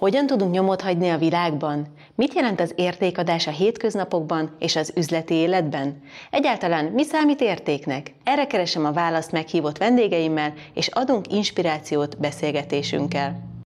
Hogyan tudunk nyomot hagyni a világban? Mit jelent az értékadás a hétköznapokban és az üzleti életben? Egyáltalán mi számít értéknek? Erre keresem a választ meghívott vendégeimmel, és adunk inspirációt beszélgetésünkkel.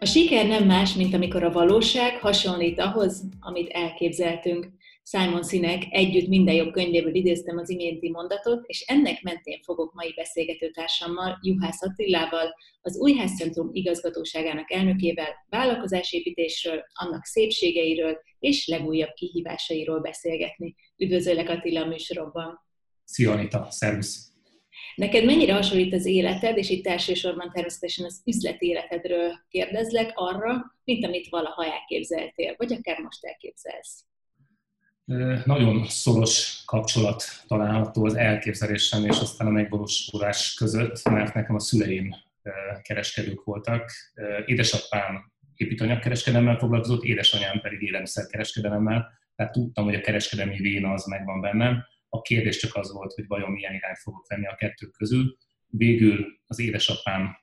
A siker nem más, mint amikor a valóság hasonlít ahhoz, amit elképzeltünk. Simon Sinek együtt minden jobb könyvéből idéztem az iménti mondatot, és ennek mentén fogok mai beszélgetőtársammal, Juhász Attilával, az Újház Centrum igazgatóságának elnökével vállalkozásépítésről, annak szépségeiről és legújabb kihívásairól beszélgetni. Üdvözöllek Attila a műsorokban! Szia Anita, szervusz! Neked mennyire hasonlít az életed, és itt elsősorban természetesen az üzleti életedről kérdezlek arra, mint amit valaha elképzeltél, vagy akár most elképzelsz? Nagyon szoros kapcsolat található az elképzelésem és aztán a megvalósulás között, mert nekem a szüleim kereskedők voltak. Édesapám építőanyagkereskedelemmel foglalkozott, édesanyám pedig élelmiszerkereskedelemmel, tehát tudtam, hogy a kereskedelmi véna az megvan bennem. A kérdés csak az volt, hogy vajon milyen irányt fogok venni a kettő közül. Végül az édesapám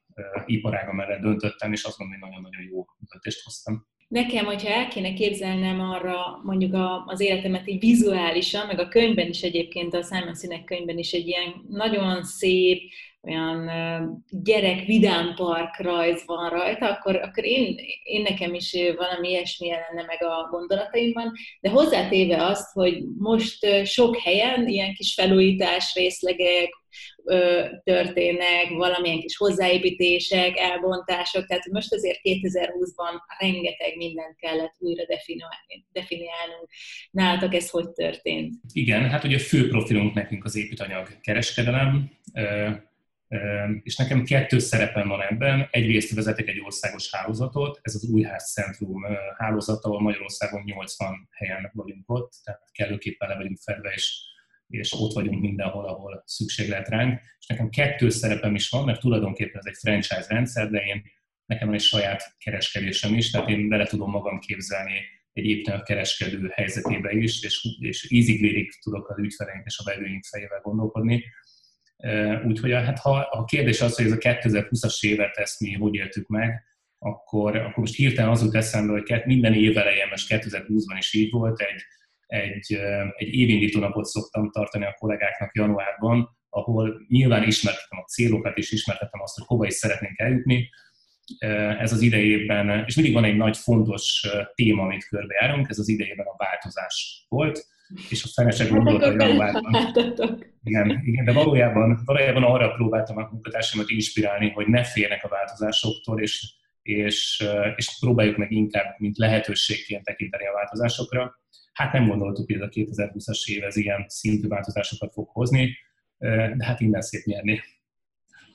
iparága mellett döntöttem, és azt gondolom, hogy nagyon-nagyon jó döntést hoztam. Nekem, hogyha el kéne képzelnem arra mondjuk a, az életemet így vizuálisan, meg a könyvben is egyébként, a Simon Sinek könyvben is egy ilyen nagyon szép, olyan gyerek vidám park rajz van rajta, akkor, akkor én, én nekem is valami ilyesmi lenne meg a gondolataimban, de hozzátéve azt, hogy most sok helyen ilyen kis felújítás részlegek, történnek, valamilyen kis hozzáépítések, elbontások, tehát most azért 2020-ban rengeteg mindent kellett újra definiálni, definiálnunk. Nálatok ez hogy történt? Igen, hát ugye a fő profilunk nekünk az építanyag kereskedelem, és nekem kettő szerepem van ebben. Egyrészt vezetek egy országos hálózatot, ez az Újház Centrum hálózata, ahol Magyarországon 80 helyen vagyunk ott, tehát kellőképpen le vagyunk fedve, és, és ott vagyunk mindenhol, ahol szükség lehet ránk. És nekem kettő szerepem is van, mert tulajdonképpen ez egy franchise rendszer, de én nekem van egy saját kereskedésem is, tehát én bele tudom magam képzelni egy éppen kereskedő helyzetébe is, és, és ízig tudok az ügyfeleink és a vevőink fejével gondolkodni Úgyhogy hát ha a kérdés az, hogy ez a 2020-as évet ezt mi hogy éltük meg, akkor, akkor most hirtelen az jut eszembe, hogy minden év elején, most 2020-ban is így volt, egy, egy, egy évindító napot szoktam tartani a kollégáknak januárban, ahol nyilván ismertetem a célokat, és ismertetem azt, hogy hova is szeretnénk eljutni. Ez az idejében, és mindig van egy nagy fontos téma, amit körbejárunk, ez az idejében a változás volt és a fene se gondolta januárban. Igen, igen, de valójában, valójában arra próbáltam a munkatársamat inspirálni, hogy ne félnek a változásoktól, és, és, és próbáljuk meg inkább, mint lehetőségként tekinteni a változásokra. Hát nem gondoltuk, hogy ez a 2020-as év ez ilyen szintű változásokat fog hozni, de hát innen szép nyerni.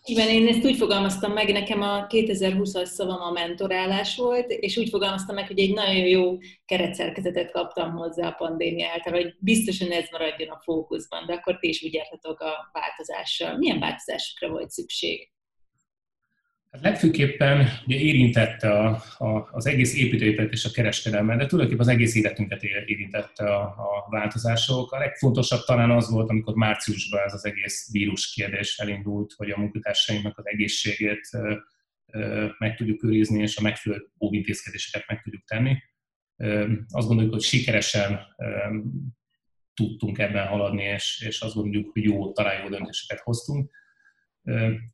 Igen, én ezt úgy fogalmaztam meg, nekem a 2020-as szavam a mentorálás volt, és úgy fogalmaztam meg, hogy egy nagyon jó keretszerkezetet kaptam hozzá a pandémia által, hogy biztosan ez maradjon a fókuszban, de akkor ti is úgy a változással. Milyen változásokra volt szükség? Hát legfőképpen ugye érintette a, a, az egész építőipart és a kereskedelmet, de tulajdonképpen az egész életünket érintette a, a változások. A legfontosabb talán az volt, amikor márciusban ez az egész vírus kérdés elindult, hogy a munkatársainknak az egészségét meg tudjuk őrizni, és a megfelelő óvintézkedéseket meg tudjuk tenni. Azt gondoljuk, hogy sikeresen tudtunk ebben haladni, és, és azt gondoljuk, hogy jó, talán jó döntéseket hoztunk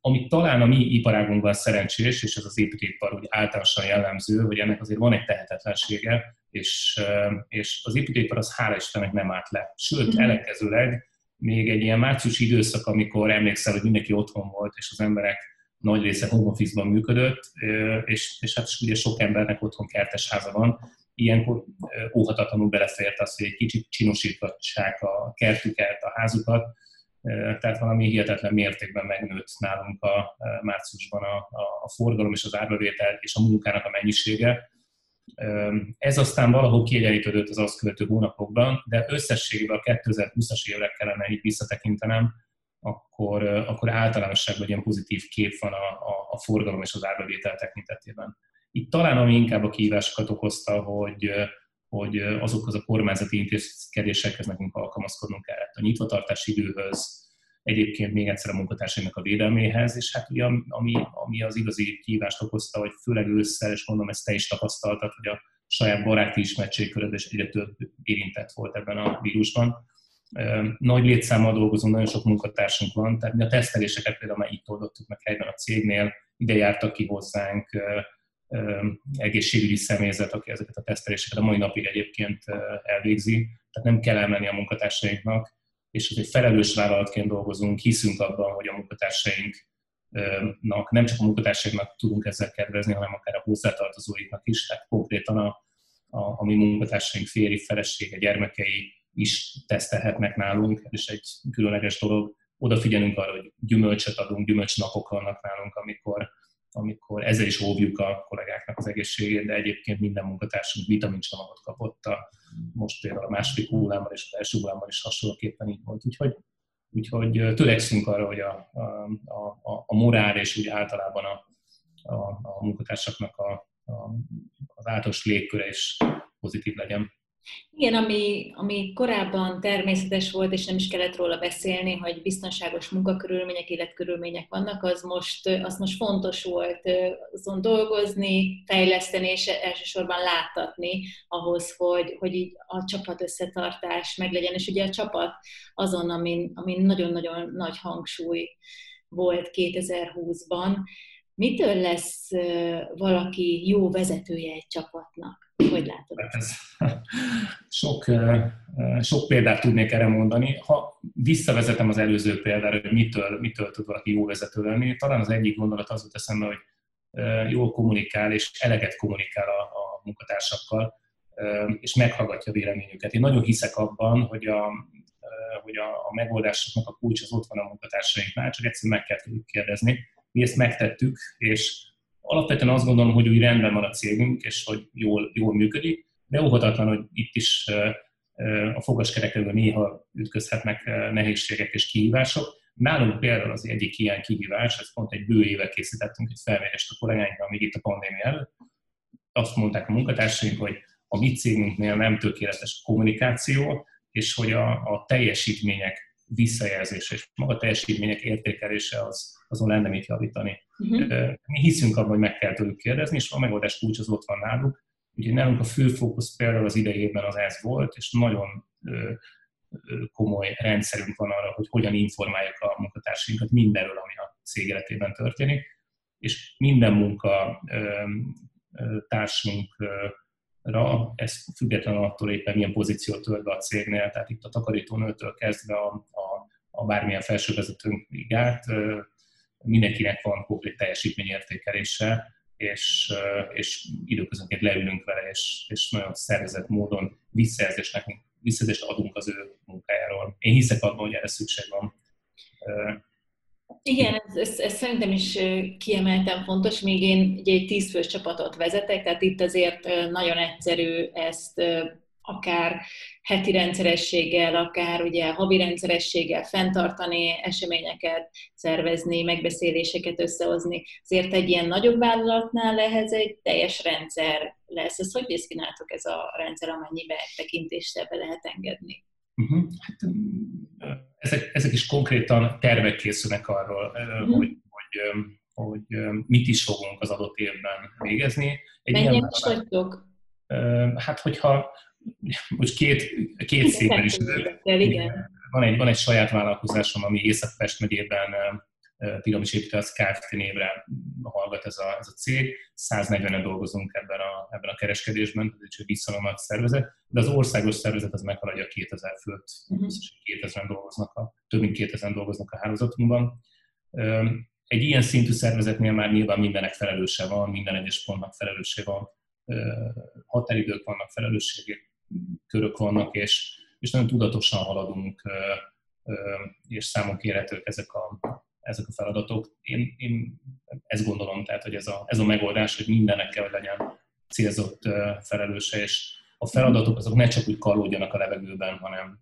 ami talán a mi iparágunkban szerencsés, és ez az építőipar úgy általánosan jellemző, hogy ennek azért van egy tehetetlensége, és, és az építőipar az hála Istennek nem állt le. Sőt, mhm. ellenkezőleg még egy ilyen március időszak, amikor emlékszel, hogy mindenki otthon volt, és az emberek nagy része home office-ban működött, és, és hát ugye sok embernek otthon kertes háza van, ilyenkor óhatatlanul belefért az, hogy egy kicsit csinosítgassák a kertüket, a házukat, tehát valami hihetetlen mértékben megnőtt nálunk a márciusban a, a forgalom és az árbevétel és a munkának a mennyisége. Ez aztán valahol kiegyenlítődött az azt követő hónapokban, de összességében a 2020-as évre kellene így visszatekintenem, akkor, akkor általánosságban egy ilyen pozitív kép van a, a, a forgalom és az árbevétel tekintetében. Itt talán ami inkább a kihívásokat okozta, hogy, hogy azokhoz a kormányzati intézkedésekhez nekünk alkalmazkodnunk kellett. A nyitvatartási időhöz, egyébként még egyszer a munkatársainak a védelméhez, és hát ugye ami, ami az igazi kihívást okozta, hogy főleg ősszel, és mondom, ezt te is tapasztaltad, hogy a saját baráti ismertségköröd és egyre több érintett volt ebben a vírusban. Nagy létszámmal dolgozunk, nagyon sok munkatársunk van, tehát mi a teszteléseket például már itt oldottuk meg helyben a cégnél, ide jártak ki hozzánk, egészségügyi személyzet, aki ezeket a teszteléseket a mai napig egyébként elvégzi, tehát nem kell elmenni a munkatársainknak, és hogy egy felelős vállalatként dolgozunk, hiszünk abban, hogy a munkatársainknak, nem csak a munkatársainknak tudunk ezzel kedvezni, hanem akár a hozzátartozóiknak is, tehát konkrétan a, a, a mi munkatársaink férj, felesége, gyermekei is tesztelhetnek nálunk, is egy különleges dolog. Odafigyelünk arra, hogy gyümölcsöt adunk, gyümölcsnapok vannak nálunk, amikor amikor ezzel is óvjuk a kollégáknak az egészségét, de egyébként minden munkatársunk vitamincsomagot kapott a, most például a második hullámmal és az első hullámmal is hasonlóképpen így volt. Úgyhogy, úgyhogy törekszünk arra, hogy a, a, a, a morál és úgy általában a, a, a munkatársaknak a, a, az általános légköre is pozitív legyen. Igen, ami, ami korábban természetes volt, és nem is kellett róla beszélni, hogy biztonságos munkakörülmények, életkörülmények vannak, az most, az most fontos volt azon dolgozni, fejleszteni, és elsősorban láttatni ahhoz, hogy, hogy így a csapat összetartás meglegyen, és ugye a csapat azon, amin, amin nagyon-nagyon nagy hangsúly volt 2020-ban. Mitől lesz valaki jó vezetője egy csapatnak? Hogy látod? Hát ez, sok, sok példát tudnék erre mondani. Ha visszavezetem az előző példára, hogy mitől, mitől tud valaki jó vezető lenni, talán az egyik gondolat az volt eszembe, hogy jól kommunikál és eleget kommunikál a, a munkatársakkal, és meghallgatja véleményüket. Én nagyon hiszek abban, hogy a, hogy a, a megoldásoknak a kulcs az ott van a munkatársainknál, csak egyszerűen meg kell tudjuk kérdezni. Mi ezt megtettük, és alapvetően azt gondolom, hogy úgy rendben van a cégünk, és hogy jól, jól működik, de óhatatlan, hogy itt is a fogaskerekről néha ütközhetnek nehézségek és kihívások. Nálunk például az egyik ilyen kihívás, ez pont egy bő éve készítettünk egy felmérést a kollégáinkra, még itt a pandémia előtt. Azt mondták a munkatársaink, hogy a mi cégünknél nem tökéletes a kommunikáció, és hogy a, a teljesítmények visszajelzése és maga teljesítmények értékelése az, azon lenne mit javítani. Uh-huh. Mi hiszünk abban, hogy meg kell tőlük kérdezni, és a megoldás kulcs az ott van náluk. Ugye nálunk a fő fókusz például az idejében az ez volt, és nagyon komoly rendszerünk van arra, hogy hogyan informáljuk a munkatársainkat mindenről, ami a cég életében történik, és minden munka társunkra, ez függetlenül attól éppen milyen pozíciót tölt be a cégnél, tehát itt a takarítónőtől kezdve a, a, a bármilyen felsővezetőnkig át, mindenkinek van konkrét teljesítményértékelése, és, és időközönként leülünk vele, és, és nagyon szervezett módon visszajelzést, visszajelzést adunk az ő munkájáról. Én hiszek abban, hogy erre szükség van. Igen, ez, ez, ez szerintem is kiemelten fontos, még én egy tízfős csapatot vezetek, tehát itt azért nagyon egyszerű ezt akár heti rendszerességgel, akár ugye havi rendszerességgel fenntartani eseményeket, szervezni, megbeszéléseket összehozni. Azért egy ilyen nagyobb vállalatnál ehhez egy teljes rendszer lesz. Ez hogy néz ki nálatok ez a rendszer, amennyibe tekintést ebbe lehet engedni? Uh-huh. Hát, ezek, ezek is konkrétan tervek készülnek arról, uh-huh. hogy, hogy, hogy mit is fogunk az adott évben végezni. Egy Mennyien is vagytok? Hát, hogyha most két, két szépen is. Van egy, van egy saját vállalkozásom, ami Észak-Pest megyében Piramis Építőház Kft. névre hallgat ez a, ez a cég. 140-en dolgozunk ebben a, ebben a kereskedésben, ez egy viszonylag szervezet, de az országos szervezet az meghaladja 2000 főt, uh-huh. 2000 dolgoznak a, több mint 2000 dolgoznak a hálózatunkban. Egy ilyen szintű szervezetnél már nyilván mindenek felelőse van, minden egyes pontnak felelőse van, határidők vannak, felelősségek körök vannak, és, és nagyon tudatosan haladunk, és számon kérhetők ezek a, ezek a feladatok. Én, én ezt gondolom, tehát, hogy ez a, ez a megoldás, hogy mindennek kell, hogy legyen célzott felelőse, és a feladatok azok ne csak úgy kalódjanak a levegőben, hanem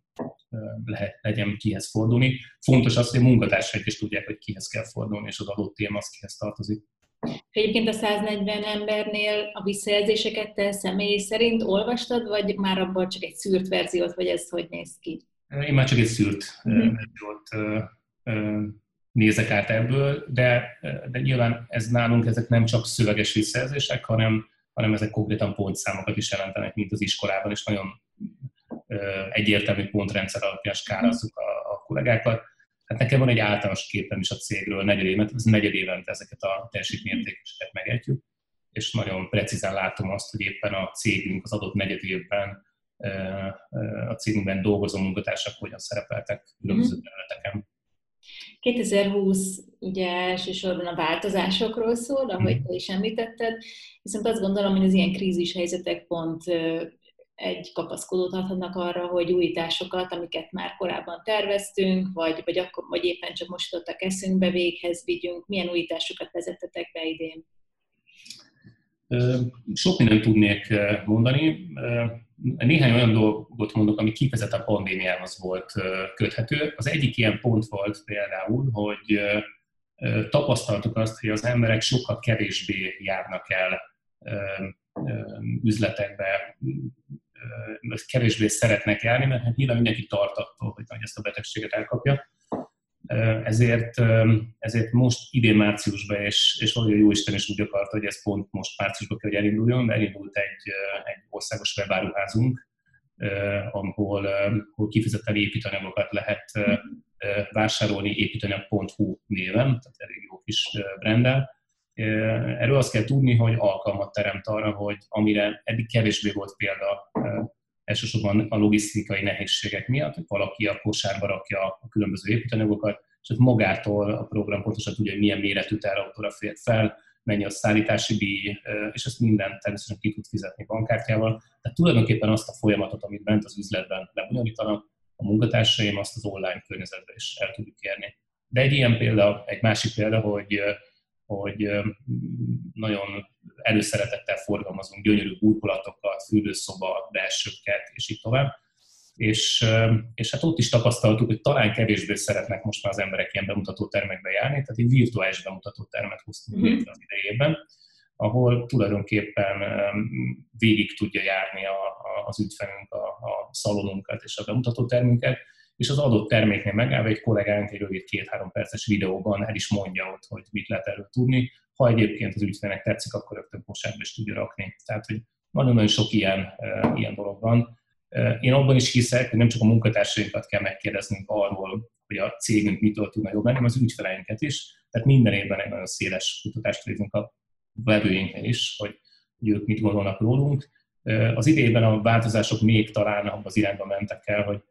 lehet, legyen kihez fordulni. Fontos az, hogy a munkatársaik is tudják, hogy kihez kell fordulni, és az adott téma az kihez tartozik. Egyébként a 140 embernél a visszajelzéseket te személy szerint olvastad, vagy már abban csak egy szűrt verziót, vagy ez hogy néz ki? Én már csak egy szűrt mm-hmm. verziót nézek át ebből, de, de nyilván ez nálunk ezek nem csak szöveges visszajelzések, hanem, hanem ezek konkrétan pontszámokat is jelentenek, mint az iskolában, és nagyon egyértelmű pontrendszer alapján skálázzuk a, a kollégákat. Hát nekem van egy általános képem is a cégről, negyed évente, negyed évente ezeket a teljesítményértékeseket megejtjük, és nagyon precízen látom azt, hogy éppen a cégünk az adott negyed évben a cégünkben dolgozó munkatársak hogyan szerepeltek különböző mhm. területeken. 2020 ugye elsősorban a változásokról szól, ahogy mhm. te is említetted, viszont azt gondolom, hogy az ilyen krízis helyzetek pont egy kapaszkodót adhatnak arra, hogy újításokat, amiket már korábban terveztünk, vagy, vagy, akkor, vagy éppen csak most adtak eszünkbe, véghez vigyünk. Milyen újításokat vezettetek be idén? Sok mindent tudnék mondani. Néhány olyan dolgot mondok, ami kifejezetten a pandémiához volt köthető. Az egyik ilyen pont volt például, hogy tapasztaltuk azt, hogy az emberek sokkal kevésbé járnak el üzletekbe, kevésbé szeretnek járni, mert hát nyilván mindenki tart attól, hogy ezt a betegséget elkapja. Ezért, ezért most idén márciusban, és, és valahogy jó Isten is úgy akarta, hogy ez pont most márciusban kell, hogy elinduljon, de elindult egy, egy országos webáruházunk, ahol, ahol kifizetten építőanyagokat lehet vásárolni építőanyag.hu néven, tehát elég jó kis brandel. Erről azt kell tudni, hogy alkalmat teremt arra, hogy amire eddig kevésbé volt példa elsősorban a logisztikai nehézségek miatt, hogy valaki a kosárba rakja a különböző építőanyagokat, és hogy magától a program pontosan tudja, hogy milyen méretű terautóra fér fel, mennyi a szállítási díj, és ezt minden természetesen ki tud fizetni bankkártyával. Tehát tulajdonképpen azt a folyamatot, amit bent az üzletben lebonyolítanak, a munkatársaim azt az online környezetben is el tudjuk érni. De egy ilyen példa, egy másik példa, hogy hogy nagyon előszeretettel forgalmazunk gyönyörű burkolatokat, fürdőszoba, belsőket, és így tovább. És, és hát ott is tapasztaltuk, hogy talán kevésbé szeretnek most már az emberek ilyen bemutató termekbe járni, tehát egy virtuális bemutató termet hoztunk mm-hmm. létre az idejében, ahol tulajdonképpen végig tudja járni a, a, az ügyfelünk a, a szalonunkat és a bemutató termünket, és az adott terméknél megállva egy kollégánk egy rövid két-három perces videóban el is mondja ott, hogy mit lehet erről tudni. Ha egyébként az ügyfélnek tetszik, akkor rögtön kosárba is tudja rakni. Tehát, hogy nagyon-nagyon sok ilyen, ilyen dolog van. Én abban is hiszek, hogy nem csak a munkatársainkat kell megkérdeznünk arról, hogy a cégünk mitől tudna jobb lenni, hanem az ügyfeleinket is. Tehát minden évben egy nagyon széles kutatást végzünk a vevőinknél is, hogy, hogy ők mit gondolnak rólunk. Az idejében a változások még talán abban az irányba mentek el, hogy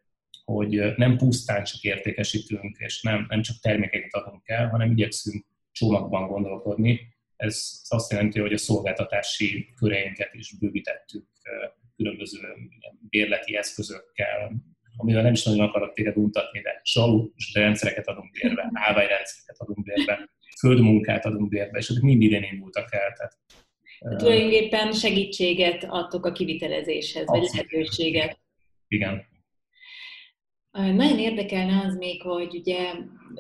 hogy nem pusztán csak értékesítünk, és nem, nem csak termékeket adunk el, hanem igyekszünk csomagban gondolkodni. Ez azt jelenti, hogy a szolgáltatási köreinket is bővítettük különböző bérleti eszközökkel, amivel nem is nagyon akarok téged untatni, de salus rendszereket adunk bérbe, állványrendszereket adunk bérbe, földmunkát adunk bérbe, és ezek mind idén indultak el. Tehát, Tulajdonképpen segítséget adtok a kivitelezéshez, vagy lehetőséget. Igen. Nagyon érdekelne az még, hogy ugye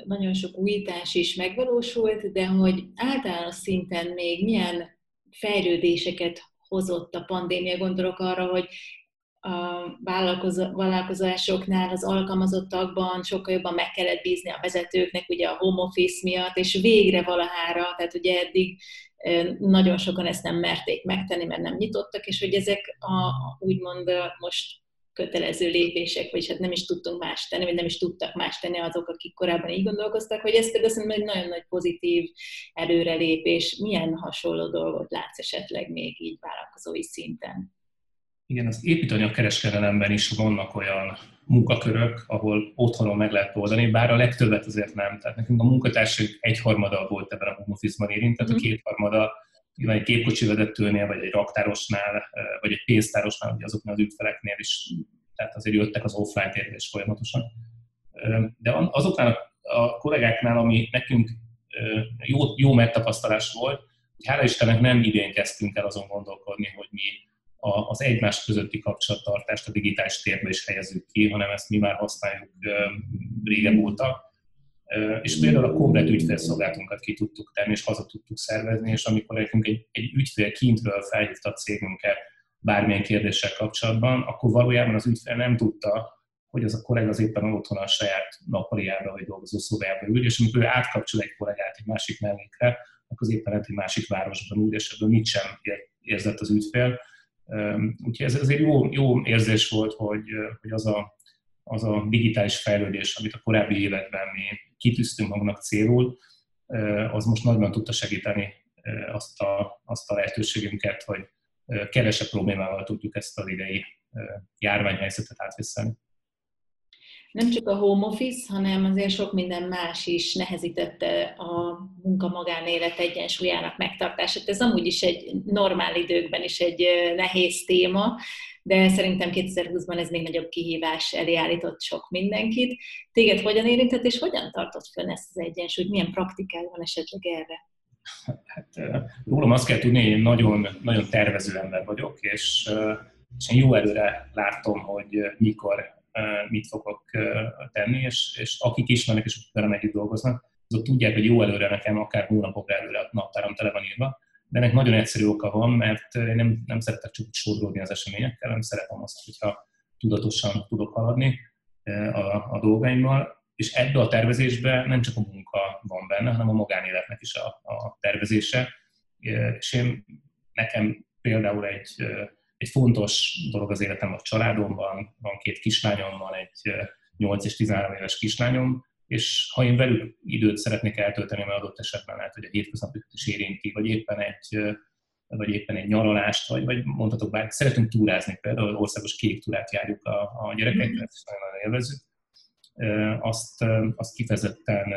nagyon sok újítás is megvalósult, de hogy általános szinten még milyen fejlődéseket hozott a pandémia. Gondolok arra, hogy a vállalkozásoknál, az alkalmazottakban sokkal jobban meg kellett bízni a vezetőknek, ugye a home office miatt, és végre valahára, tehát ugye eddig nagyon sokan ezt nem merték megtenni, mert nem nyitottak, és hogy ezek a, úgymond most kötelező lépések, vagyis hát nem is tudtunk más tenni, vagy nem is tudtak más tenni azok, akik korábban így gondolkoztak, hogy ez például szerintem egy nagyon nagy pozitív előrelépés. Milyen hasonló dolgot látsz esetleg még így vállalkozói szinten? Igen, az építőanyagkereskedelemben is vannak olyan munkakörök, ahol otthonon meg lehet oldani, bár a legtöbbet azért nem. Tehát nekünk a munkatársunk egyharmada volt ebben a home office-ban érintett, mm. a mhm. kétharmada nyilván egy képkocsi vezetőnél, vagy egy raktárosnál, vagy egy pénztárosnál, vagy azoknál az ügyfeleknél is, tehát azért jöttek az offline térbe is folyamatosan. De azoknál a kollégáknál, ami nekünk jó, jó megtapasztalás volt, hogy hála Istennek nem idén kezdtünk el azon gondolkodni, hogy mi az egymás közötti kapcsolattartást a digitális térbe is helyezzük ki, hanem ezt mi már használjuk régen óta és például a komplet ügyfélszolgálatunkat ki tudtuk tenni, és haza tudtuk szervezni, és amikor nekünk egy, egy ügyfél kintről felhívta a cégünket bármilyen kérdéssel kapcsolatban, akkor valójában az ügyfél nem tudta, hogy az a kollega az éppen otthon a saját nappaliába vagy dolgozó szobájába ül, és amikor ő átkapcsol egy kollégát egy másik mellékre, akkor az éppen egy másik városban ül, és ebből mit sem érzett az ügyfél. Úgyhogy ez azért jó, jó érzés volt, hogy, hogy az, a, az a digitális fejlődés, amit a korábbi években mi kitűztünk magunknak célul, az most nagyban tudta segíteni azt a, azt a lehetőségünket, hogy kevesebb problémával tudjuk ezt az idei járványhelyzetet átvészelni. Nem csak a home office, hanem azért sok minden más is nehezítette a munka-magánélet egyensúlyának megtartását. Ez amúgy is egy normál időkben is egy nehéz téma, de szerintem 2020-ban ez még nagyobb kihívás elé állított sok mindenkit. Téged hogyan érintett, és hogyan tartott fönn ezt az egyensúlyt? Milyen praktikál van esetleg erre? Hát, rólam azt kell tudni, én nagyon, nagyon tervező ember vagyok, és, és én jó előre látom, hogy mikor mit fogok tenni, és, és akik ismernek és akik velem együtt dolgoznak, azok tudják, hogy jó előre nekem akár hónapokra előre a naptáram tele van írva, de ennek nagyon egyszerű oka van, mert én nem, nem szeretek csak sodródni az eseményekkel, nem szeretem azt, hogyha tudatosan tudok haladni a, a dolgaimmal, és ebbe a tervezésbe nem csak a munka van benne, hanem a magánéletnek is a, a tervezése. És én, nekem például egy, egy fontos dolog az életem a családomban, van két kislányom, van egy 8 és 13 éves kislányom, és ha én velük időt szeretnék eltölteni, mert adott esetben lehet, hogy a hétköznapokat is érinti, vagy éppen egy, vagy éppen egy nyaralást, vagy, vagy mondhatok bár, szeretünk túrázni például, országos kék túrát járjuk a, a gyerekekkel, mm-hmm. ezt nagyon élvezzük, azt, azt kifejezetten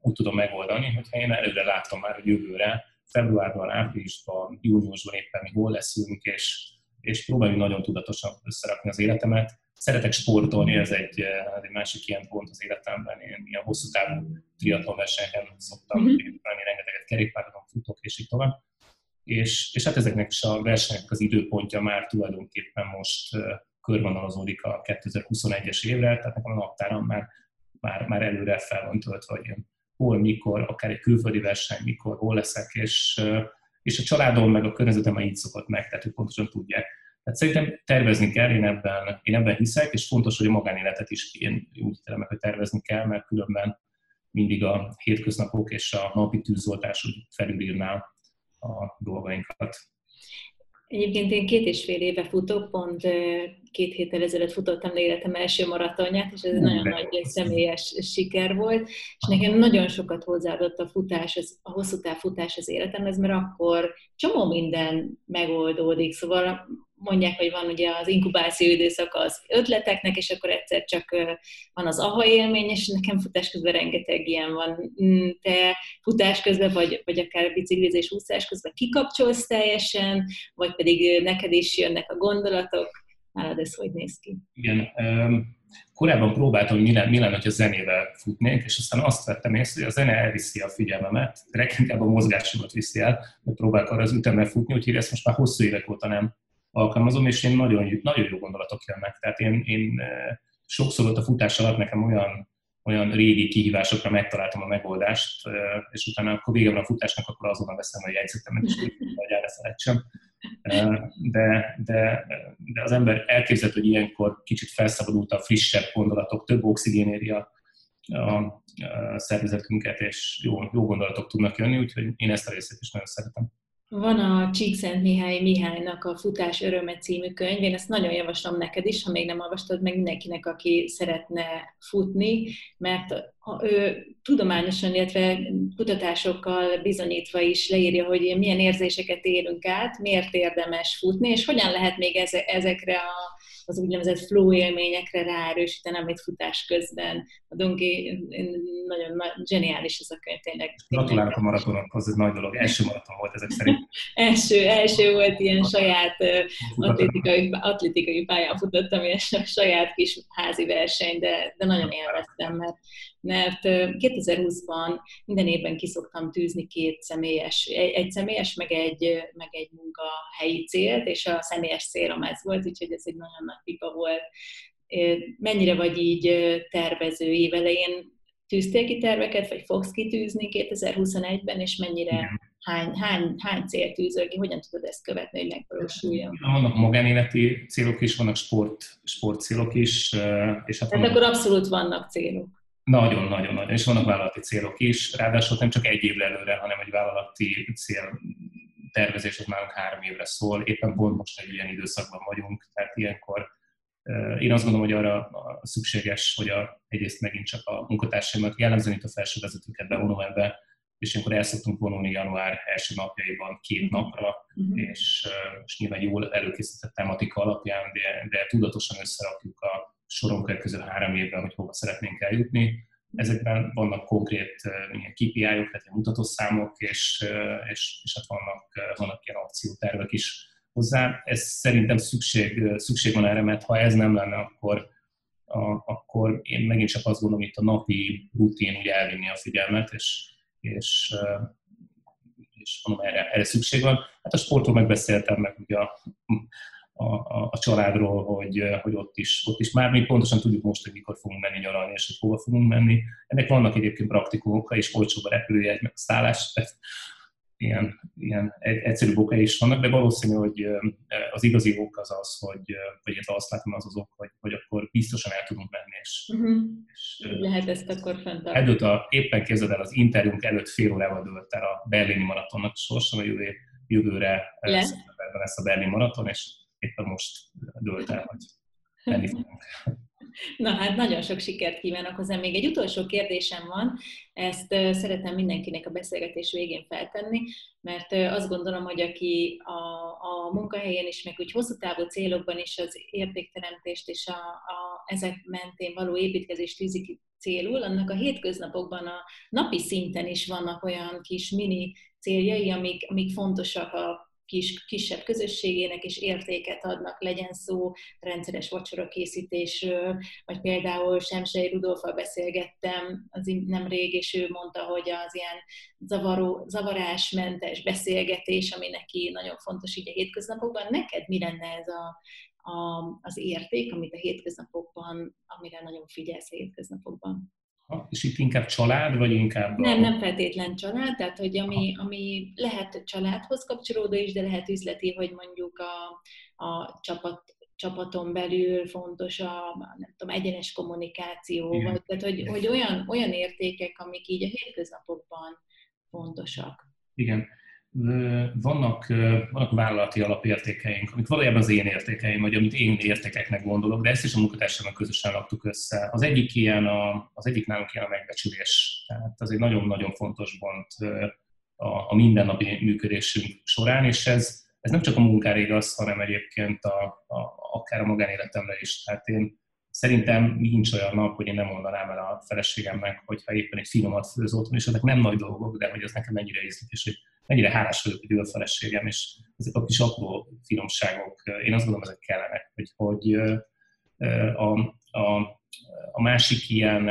úgy tudom megoldani, hogyha én előre látom már, hogy jövőre, februárban, áprilisban, júniusban éppen mi hol leszünk, és, és próbáljuk nagyon tudatosan összerakni az életemet. Szeretek sportolni, ez egy, ez egy másik ilyen pont az életemben. Én ilyen hosszú távú triatlon versenyeken szoktam mm-hmm. rengeteget kerékpározom, futok, és így tovább. És, és hát ezeknek is a versenyek az időpontja már tulajdonképpen most körvonalazódik a 2021-es évre, tehát nekem a naptáram már, már, már előre fel van töltve, hogy hol, mikor, akár egy külföldi verseny, mikor, hol leszek, és, és a családom meg a környezetem így szokott meg, tehát ők pontosan tudják. Tehát szerintem tervezni kell, én ebben, én ebben hiszek, és fontos, hogy a magánéletet is én úgy ítélem hogy tervezni kell, mert különben mindig a hétköznapok és a napi tűzoltás úgy felülírná a dolgainkat. Egyébként én két és fél éve futok, pont két héttel ezelőtt futottam életem első maratonját, és ez egy nagyon nagy személyes siker volt, és nekem nagyon sokat hozzáadott a futás, az, a hosszú táv futás az életemhez, mert akkor csomó minden megoldódik, szóval mondják, hogy van ugye az inkubáció időszak az ötleteknek, és akkor egyszer csak van az aha élmény, és nekem futás közben rengeteg ilyen van. Mm, te futás közben, vagy, vagy akár biciklizés, úszás közben kikapcsolsz teljesen, vagy pedig neked is jönnek a gondolatok. Nálad ez hogy néz ki? Igen. Korábban próbáltam, hogy mi lenne, mi ha zenével futnék, és aztán azt vettem észre, hogy a zene elviszi a figyelmemet, de inkább a mozgásomat viszi el, mert próbálok arra az ütemre futni, úgyhogy ezt most már hosszú évek óta nem alkalmazom, és én nagyon, nagyon jó gondolatok jönnek. Tehát én, én sokszor ott a futás alatt nekem olyan, olyan régi kihívásokra megtaláltam a megoldást, és utána akkor vége a futásnak, akkor azonnal veszem a jegyzetemet, és hogy erre felejtsem. De, de, de az ember elképzelhet, hogy ilyenkor kicsit felszabadult a frissebb gondolatok, több oxigén éri a, a, szervezetünket, és jó, jó gondolatok tudnak jönni, úgyhogy én ezt a részét is nagyon szeretem. Van a Csíkszent Mihály Mihálynak a Futás öröme című könyv, én ezt nagyon javaslom neked is, ha még nem olvastad, meg mindenkinek, aki szeretne futni, mert ő tudományosan, illetve kutatásokkal bizonyítva is leírja, hogy milyen érzéseket élünk át, miért érdemes futni, és hogyan lehet még ezekre a az úgynevezett flow élményekre ráerősíteni, amit futás közben. A Donki nagyon zseniális ez a könyv, tényleg. Gratulálok a maratonokhoz, ez nagy dolog. Első maraton volt ezek szerint. első, első volt ilyen saját atlétikai, atlétikai pályán futottam, és saját kis házi verseny, de, de nagyon élveztem, mert mert 2020-ban minden évben kiszoktam tűzni két személyes, egy személyes, meg egy, meg egy munkahelyi célt, és a személyes célom ez volt, úgyhogy ez egy nagyon nagy pipa volt. Mennyire vagy így tervező évelején tűztél ki terveket, vagy fogsz kitűzni 2021-ben, és mennyire hány, hány, hány cél tűzöl ki, hogyan tudod ezt követni, hogy megvalósuljon? Vannak magánéleti célok is, vannak sport, sport célok is. És hát Tehát akkor abszolút vannak célok. Nagyon-nagyon-nagyon, és vannak vállalati célok is, ráadásul nem csak egy évre előre, hanem egy vállalati cél tervezés az nálunk három évre szól, éppen pont most egy ilyen időszakban vagyunk, tehát ilyenkor én azt gondolom, hogy arra szükséges, hogy a, egyrészt megint csak a munkatársaimat, jellemzően itt a felső vezetőket bevonom ebbe, és ilyenkor el szoktunk vonulni január első napjaiban két mhm. napra, uh-huh. és, és nyilván jól előkészített tematika alapján, de, de tudatosan összerakjuk a soron következő három évben, hogy hova szeretnénk eljutni. Ezekben vannak konkrét ilyen KPI-ok, tehát mutatószámok, és, és, és hát vannak, vannak ilyen akciótervek is hozzá. Ez szerintem szükség, szükség van erre, mert ha ez nem lenne, akkor, a, akkor én megint csak azt gondolom, itt a napi rutin ugye elvinni a figyelmet, és, és, és mondom, erre, erre szükség van. Hát a sportról megbeszéltem, meg ugye a, a, a, a családról, hogy, hogy ott, is, ott is már még pontosan tudjuk most, hogy mikor fogunk menni nyaralni, és hogy hova fogunk menni. Ennek vannak egyébként praktikumok, és olcsóbb a repülőjegy, meg a szállás, ilyen, ilyen egyszerű oka is vannak, de valószínű, hogy az igazi ok az az, hogy, vagy azt látom az az ok, hogy, hogy akkor biztosan el tudunk menni. És, uh-huh. és Lehet ezt akkor fenntartani. Előtt a, éppen képzeld el, az interjúnk előtt fél órával dőlt el a berlini maratonnak sorsa, a jövő, jövőre lesz a berlini maraton, és most dőlt el, hogy menni fogunk. Na hát nagyon sok sikert kívánok hozzá. Még egy utolsó kérdésem van, ezt szeretem mindenkinek a beszélgetés végén feltenni, mert azt gondolom, hogy aki a, a munkahelyén is, meg úgy hosszú távú célokban is az értékteremtést és a, a, ezek mentén való építkezést tűzik célul, annak a hétköznapokban a napi szinten is vannak olyan kis mini céljai, amik, amik fontosak a kis, kisebb közösségének és értéket adnak, legyen szó rendszeres vacsora készítésről, vagy például Semsei Rudolfa beszélgettem az nemrég, és ő mondta, hogy az ilyen zavaró, zavarásmentes beszélgetés, ami neki nagyon fontos így a hétköznapokban. Neked mi lenne ez a, a, az érték, amit a hétköznapokban, amire nagyon figyelsz a hétköznapokban? És itt inkább család, vagy inkább... A... Nem, nem feltétlen család, tehát hogy ami, ami lehet családhoz kapcsolódó is, de lehet üzleti, hogy mondjuk a, a csapat, csapaton belül fontos a nem tudom, egyenes kommunikáció, vagy, tehát hogy, hogy olyan, olyan értékek, amik így a hétköznapokban fontosak. Igen vannak, vannak vállalati alapértékeink, amik valójában az én értékeim, vagy amit én értékeknek gondolok, de ezt is a munkatársammal közösen laktuk össze. Az egyik ilyen, a, az egyik nálunk ilyen a megbecsülés. Tehát az egy nagyon-nagyon fontos pont a, a mindennapi működésünk során, és ez, ez nem csak a munkára igaz, hanem egyébként a, a, akár a magánéletemre is. Tehát én Szerintem nincs olyan nap, hogy én nem mondanám el a feleségemnek, hogyha éppen egy finomat főz otthon, és ezek nem nagy dolgok, de hogy ez nekem mennyire ízlik, és hogy mennyire hálás vagyok, hogy ő a feleségem, és ezek a kis apró finomságok, én azt gondolom, ezek kellenek, hogy, hogy a, a, a másik ilyen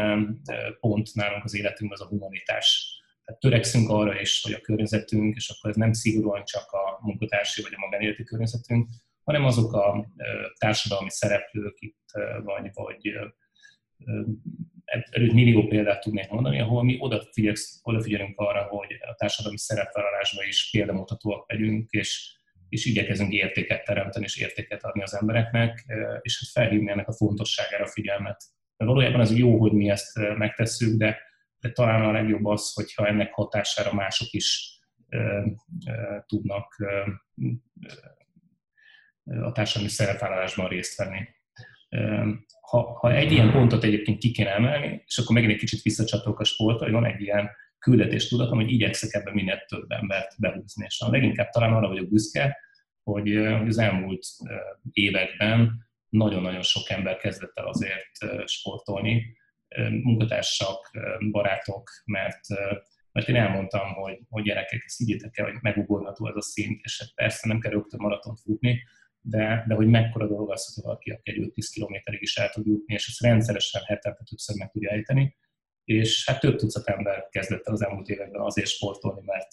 pont nálunk az életünkben az a humanitás. Tehát törekszünk arra is, hogy a környezetünk, és akkor ez nem szigorúan csak a munkatársi vagy a magánéleti környezetünk, hanem azok a társadalmi szereplők itt, vagy, vagy előtt millió példát tudnék mondani, ahol mi odafigyelünk arra, hogy a társadalmi szerepvállalásban is példamutatóak legyünk, és, és igyekezünk értéket teremteni és értéket adni az embereknek, és hát felhívni ennek a fontosságára a figyelmet. De valójában az jó, hogy mi ezt megtesszük, de, de talán a legjobb az, hogyha ennek hatására mások is ö, ö, tudnak ö, a társadalmi szerepvállalásban részt venni. Ha, ha egy ilyen pontot egyébként ki kéne emelni, és akkor megint egy kicsit visszacsatok a sportra, hogy van egy ilyen küldetés tudatom, hogy igyekszek ebben minél több embert behúzni. És a leginkább talán arra vagyok büszke, hogy az elmúlt években nagyon-nagyon sok ember kezdett el azért sportolni, munkatársak, barátok, mert, mert én elmondtam, hogy, hogy gyerekek, ezt higgyétek el, hogy megugorható ez a szint, és hát persze nem kell rögtön maratont futni, de, de hogy mekkora dolog az, hogy valaki egy 5-10 kilométerig is el tud jutni, és ezt rendszeresen hetente többször meg tudja ejteni. És hát több tucat ember kezdett el az elmúlt években azért sportolni, mert,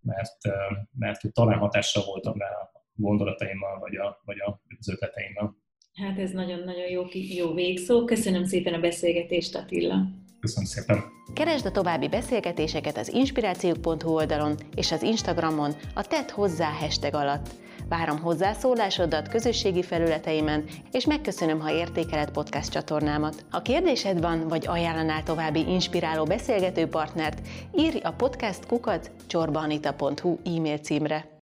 mert, mert, mert talán hatással voltam rá a gondolataimmal, vagy, a, vagy a, az ötleteimmel. Hát ez nagyon-nagyon jó, jó végszó. Köszönöm szépen a beszélgetést, Attila. Köszönöm szépen. Keresd a további beszélgetéseket az inspirációk.hu oldalon és az Instagramon a Tedd hozzá hashtag alatt. Várom hozzászólásodat közösségi felületeimen, és megköszönöm, ha értékeled podcast csatornámat. Ha kérdésed van, vagy ajánlanál további inspiráló beszélgető partnert, írj a podcast kukac csorbanita.hu e-mail címre.